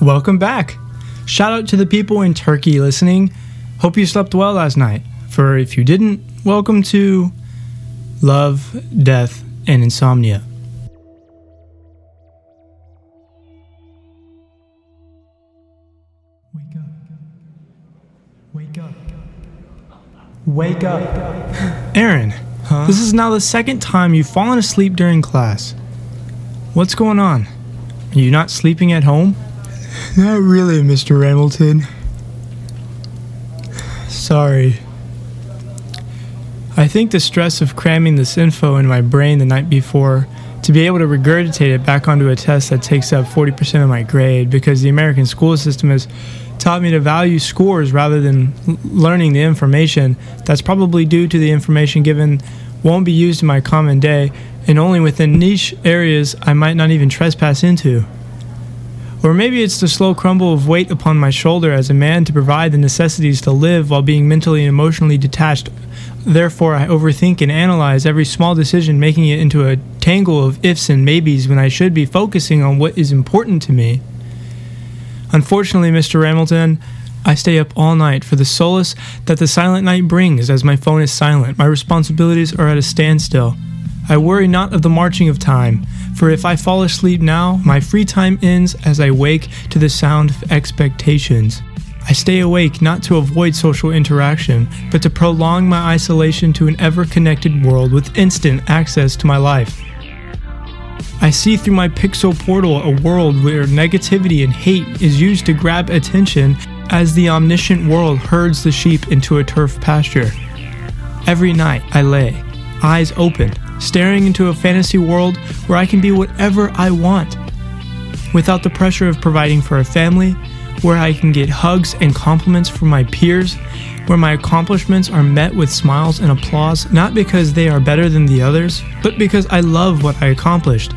Welcome back. Shout out to the people in Turkey listening. Hope you slept well last night. For if you didn't, welcome to Love, Death, and Insomnia. Wake up. Wake up. Wake up. Aaron, Huh? this is now the second time you've fallen asleep during class. What's going on? Are you not sleeping at home? Not really, Mr. Hamilton. Sorry. I think the stress of cramming this info in my brain the night before to be able to regurgitate it back onto a test that takes up 40% of my grade because the American school system has taught me to value scores rather than learning the information that's probably due to the information given won't be used in my common day and only within niche areas I might not even trespass into. Or maybe it's the slow crumble of weight upon my shoulder as a man to provide the necessities to live while being mentally and emotionally detached. Therefore, I overthink and analyze every small decision, making it into a tangle of ifs and maybes when I should be focusing on what is important to me. Unfortunately, Mr. Hamilton, I stay up all night for the solace that the silent night brings as my phone is silent. My responsibilities are at a standstill. I worry not of the marching of time, for if I fall asleep now, my free time ends as I wake to the sound of expectations. I stay awake not to avoid social interaction, but to prolong my isolation to an ever connected world with instant access to my life. I see through my pixel portal a world where negativity and hate is used to grab attention as the omniscient world herds the sheep into a turf pasture. Every night I lay, eyes open, staring into a fantasy world where I can be whatever I want, without the pressure of providing for a family, where I can get hugs and compliments from my peers, where my accomplishments are met with smiles and applause, not because they are better than the others, but because I love what I accomplished.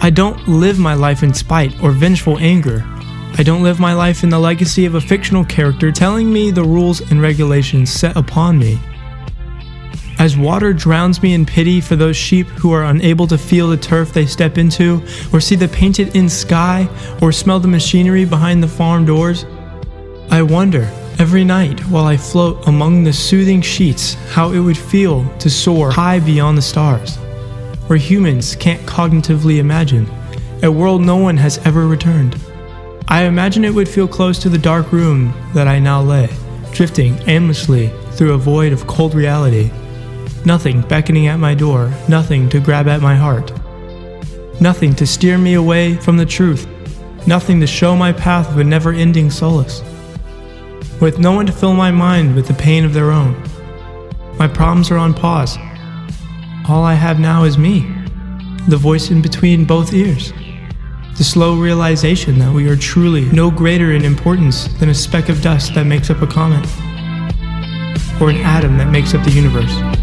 I don't live my life in spite or vengeful anger. I don't live my life in the legacy of a fictional character telling me the rules and regulations set upon me. As water drowns me in pity for those sheep who are unable to feel the turf they step into, or see the painted in sky, or smell the machinery behind the farm doors, I wonder every night while I float among the soothing sheets how it would feel to soar high beyond the stars, where humans can't cognitively imagine, a world no one has ever returned. I imagine it would feel close to the dark room that I now lay, drifting aimlessly through a void of cold reality. Nothing beckoning at my door, nothing to grab at my heart. Nothing to steer me away from the truth, nothing to show my path of a never ending solace. With no one to fill my mind with the pain of their own. My problems are on pause. All I have now is me, the voice in between both ears. The slow realization that we are truly no greater in importance than a speck of dust that makes up a comet, or an atom that makes up the universe.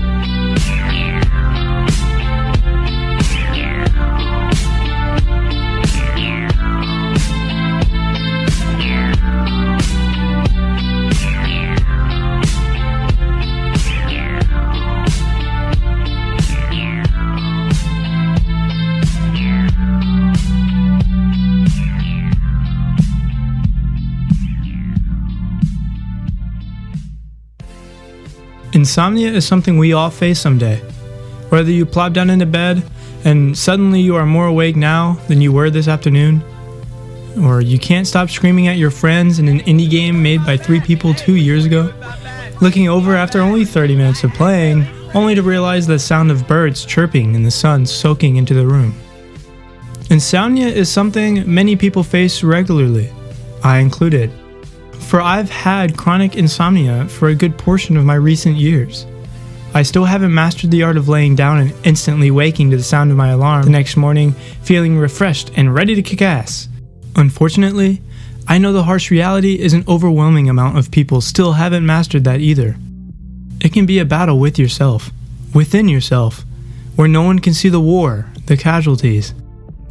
Insomnia is something we all face someday. Whether you plop down into bed and suddenly you are more awake now than you were this afternoon, or you can't stop screaming at your friends in an indie game made by three people two years ago, looking over after only 30 minutes of playing, only to realize the sound of birds chirping and the sun soaking into the room. Insomnia is something many people face regularly, I included for I've had chronic insomnia for a good portion of my recent years. I still haven't mastered the art of laying down and instantly waking to the sound of my alarm the next morning, feeling refreshed and ready to kick ass. Unfortunately, I know the harsh reality is an overwhelming amount of people still haven't mastered that either. It can be a battle with yourself, within yourself, where no one can see the war, the casualties.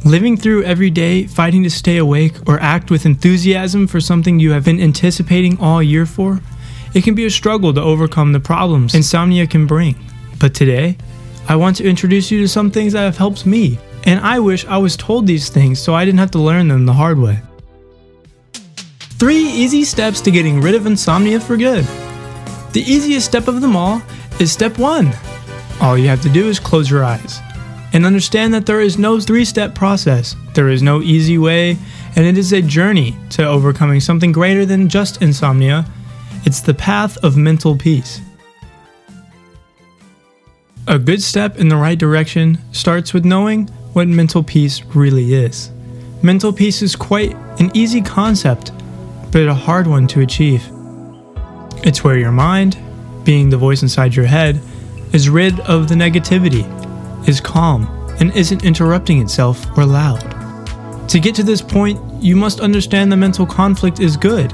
Living through every day, fighting to stay awake or act with enthusiasm for something you have been anticipating all year for, it can be a struggle to overcome the problems insomnia can bring. But today, I want to introduce you to some things that have helped me, and I wish I was told these things so I didn't have to learn them the hard way. Three easy steps to getting rid of insomnia for good. The easiest step of them all is step one. All you have to do is close your eyes and understand that there is no three step process. There is no easy way, and it is a journey to overcoming something greater than just insomnia. It's the path of mental peace. A good step in the right direction starts with knowing what mental peace really is. Mental peace is quite an easy concept, but a hard one to achieve. It's where your mind, being the voice inside your head, is rid of the negativity, is calm, and isn't interrupting itself or loud. To get to this point, you must understand the mental conflict is good,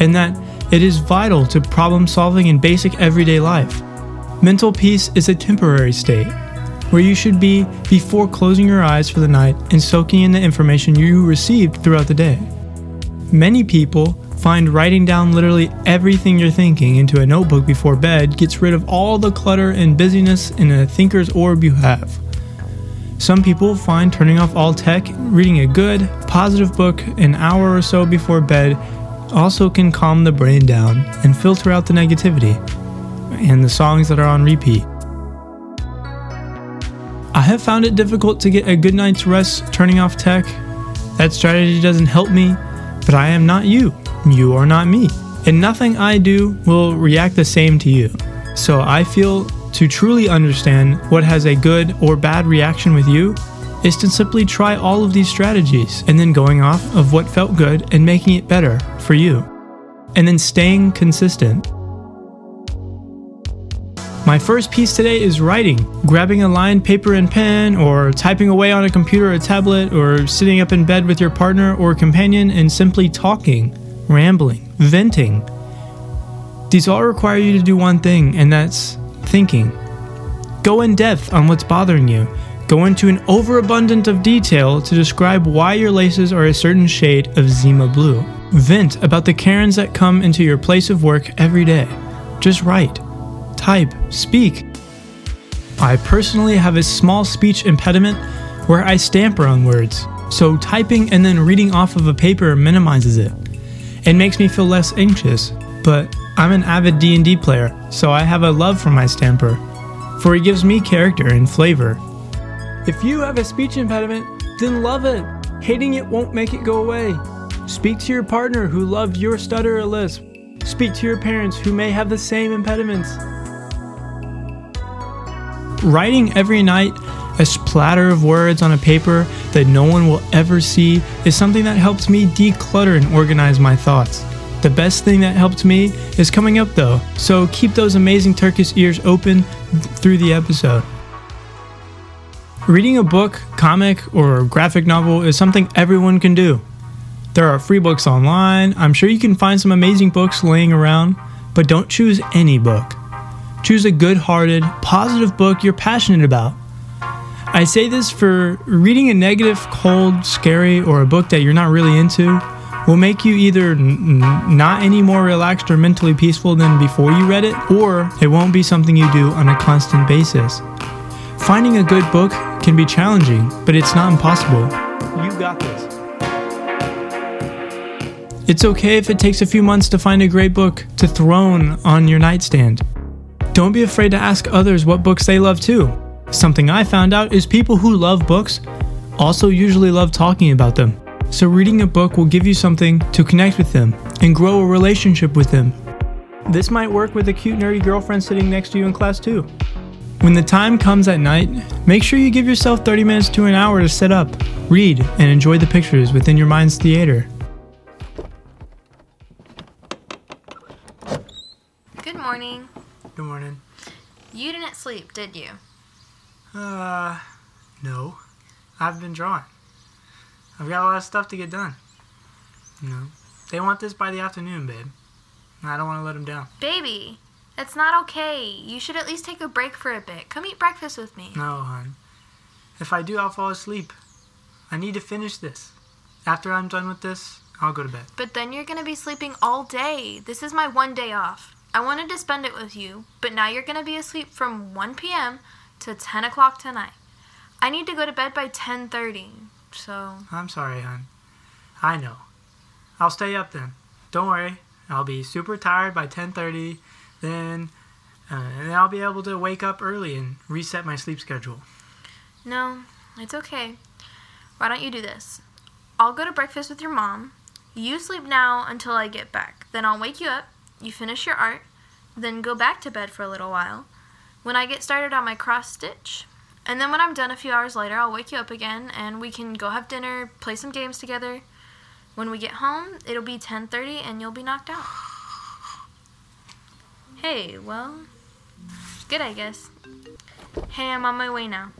and that it is vital to problem solving in basic everyday life. Mental peace is a temporary state where you should be before closing your eyes for the night and soaking in the information you received throughout the day. Many people find writing down literally everything you're thinking into a notebook before bed gets rid of all the clutter and busyness in a thinker's orb you have. Some people find turning off all tech, reading a good, positive book an hour or so before bed also can calm the brain down and filter out the negativity and the songs that are on repeat. I have found it difficult to get a good night's rest turning off tech. That strategy doesn't help me, but I am not you. You are not me. And nothing I do will react the same to you. So I feel to truly understand what has a good or bad reaction with you is to simply try all of these strategies and then going off of what felt good and making it better for you. And then staying consistent. My first piece today is writing. Grabbing a lined paper and pen, or typing away on a computer or tablet, or sitting up in bed with your partner or companion and simply talking, rambling, venting. These all require you to do one thing, and that's thinking. Go in depth on what's bothering you. Go into an overabundance of detail to describe why your laces are a certain shade of Zima blue. Vent about the Karens that come into your place of work every day. Just write type, speak. I personally have a small speech impediment where I stammer on words, so typing and then reading off of a paper minimizes it. It makes me feel less anxious, but I'm an avid D&D player, so I have a love for my stamper, for it gives me character and flavor. If you have a speech impediment, then love it. Hating it won't make it go away. Speak to your partner who loved your stutter or lisp. Speak to your parents who may have the same impediments. Writing every night a splatter of words on a paper that no one will ever see is something that helps me declutter and organize my thoughts. The best thing that helped me is coming up though, so keep those amazing Turkish ears open through the episode. Reading a book, comic, or graphic novel is something everyone can do. There are free books online, I'm sure you can find some amazing books laying around, but don't choose any book. Choose a good hearted, positive book you're passionate about. I say this for reading a negative, cold, scary, or a book that you're not really into will make you either n- not any more relaxed or mentally peaceful than before you read it, or it won't be something you do on a constant basis. Finding a good book can be challenging, but it's not impossible. You got this. It's okay if it takes a few months to find a great book to throne on your nightstand. Don't be afraid to ask others what books they love too. Something I found out is people who love books also usually love talking about them. So, reading a book will give you something to connect with them and grow a relationship with them. This might work with a cute, nerdy girlfriend sitting next to you in class too. When the time comes at night, make sure you give yourself 30 minutes to an hour to sit up, read, and enjoy the pictures within your mind's theater. Good morning. Good morning. You didn't sleep, did you? Uh, no. I've been drawing. I've got a lot of stuff to get done. You know, they want this by the afternoon, babe. I don't want to let them down. Baby, that's not okay. You should at least take a break for a bit. Come eat breakfast with me. No, hon. If I do, I'll fall asleep. I need to finish this. After I'm done with this, I'll go to bed. But then you're gonna be sleeping all day. This is my one day off. I wanted to spend it with you, but now you're gonna be asleep from 1 p.m. to 10 o'clock tonight. I need to go to bed by 10:30. So I'm sorry, hon. I know. I'll stay up then. don't worry. I'll be super tired by 10:30, then uh, and then I'll be able to wake up early and reset my sleep schedule. No, it's okay. Why don't you do this? I'll go to breakfast with your mom. You sleep now until I get back. Then I'll wake you up. You finish your art, then go back to bed for a little while. When I get started on my cross stitch, and then when I'm done a few hours later, I'll wake you up again and we can go have dinner, play some games together. When we get home, it'll be 10:30 and you'll be knocked out. Hey, well, good I guess. Hey, I'm on my way now.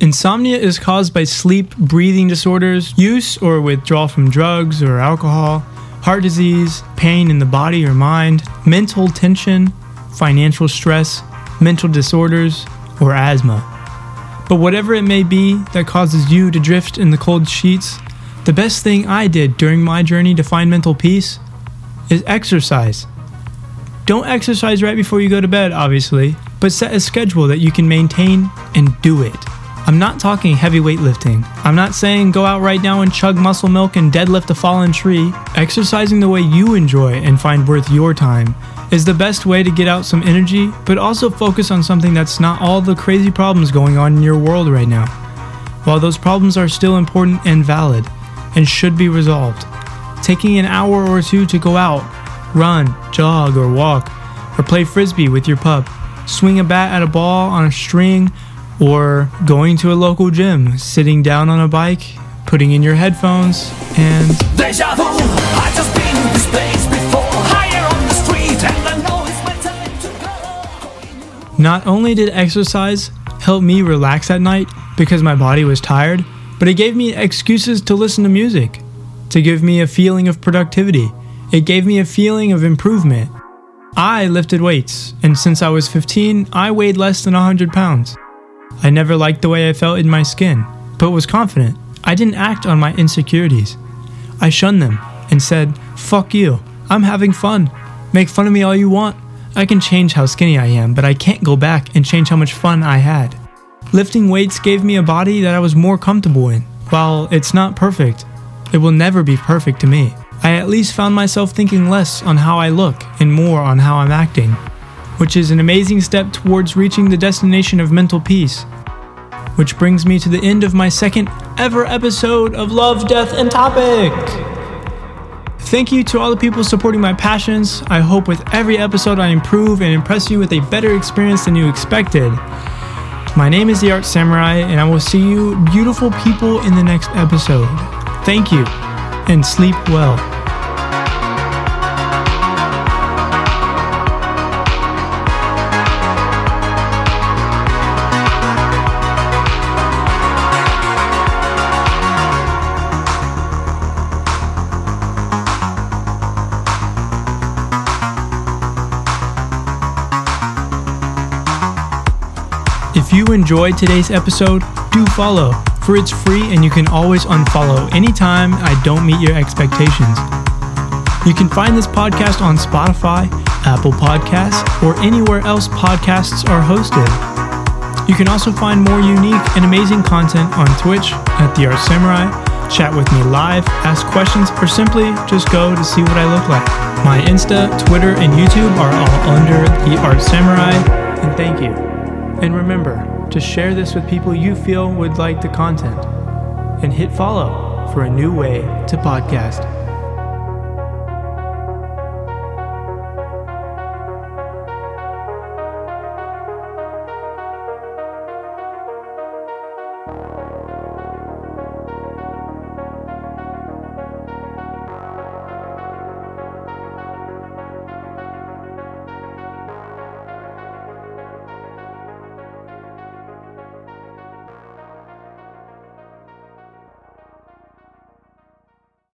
Insomnia is caused by sleep breathing disorders, use or withdrawal from drugs or alcohol, heart disease, pain in the body or mind, mental tension, financial stress, mental disorders, or asthma. But whatever it may be that causes you to drift in the cold sheets, the best thing I did during my journey to find mental peace is exercise. Don't exercise right before you go to bed, obviously, but set a schedule that you can maintain and do it. I'm not talking heavy weightlifting. I'm not saying go out right now and chug muscle milk and deadlift a fallen tree. Exercising the way you enjoy and find worth your time is the best way to get out some energy, but also focus on something that's not all the crazy problems going on in your world right now. While those problems are still important and valid and should be resolved, taking an hour or two to go out, run, jog, or walk, or play frisbee with your pup, swing a bat at a ball on a string, or going to a local gym, sitting down on a bike, putting in your headphones, and Deja vu, I just been this place before Higher on the street and I know it's my time to go Not only did exercise help me relax at night because my body was tired, but it gave me excuses to listen to music, to give me a feeling of productivity. It gave me a feeling of improvement. I lifted weights, and since I was 15, I weighed less than 100 pounds. I never liked the way I felt in my skin, but was confident. I didn't act on my insecurities. I shunned them and said, Fuck you, I'm having fun. Make fun of me all you want. I can change how skinny I am, but I can't go back and change how much fun I had. Lifting weights gave me a body that I was more comfortable in. While it's not perfect, it will never be perfect to me. I at least found myself thinking less on how I look and more on how I'm acting, which is an amazing step towards reaching the destination of mental peace. Which brings me to the end of my second ever episode of Love, Death, and Topic. Thank you to all the people supporting my passions. I hope with every episode I improve and impress you with a better experience than you expected. My name is the Art Samurai, and I will see you, beautiful people, in the next episode. Thank you, and sleep well. Enjoyed today's episode, do follow, for it's free and you can always unfollow anytime I don't meet your expectations. You can find this podcast on Spotify, Apple Podcasts, or anywhere else podcasts are hosted. You can also find more unique and amazing content on Twitch at The Art Samurai, chat with me live, ask questions, or simply just go to see what I look like. My Insta, Twitter, and YouTube are all under The Art Samurai, and thank you. And remember to share this with people you feel would like the content. And hit follow for a new way to podcast.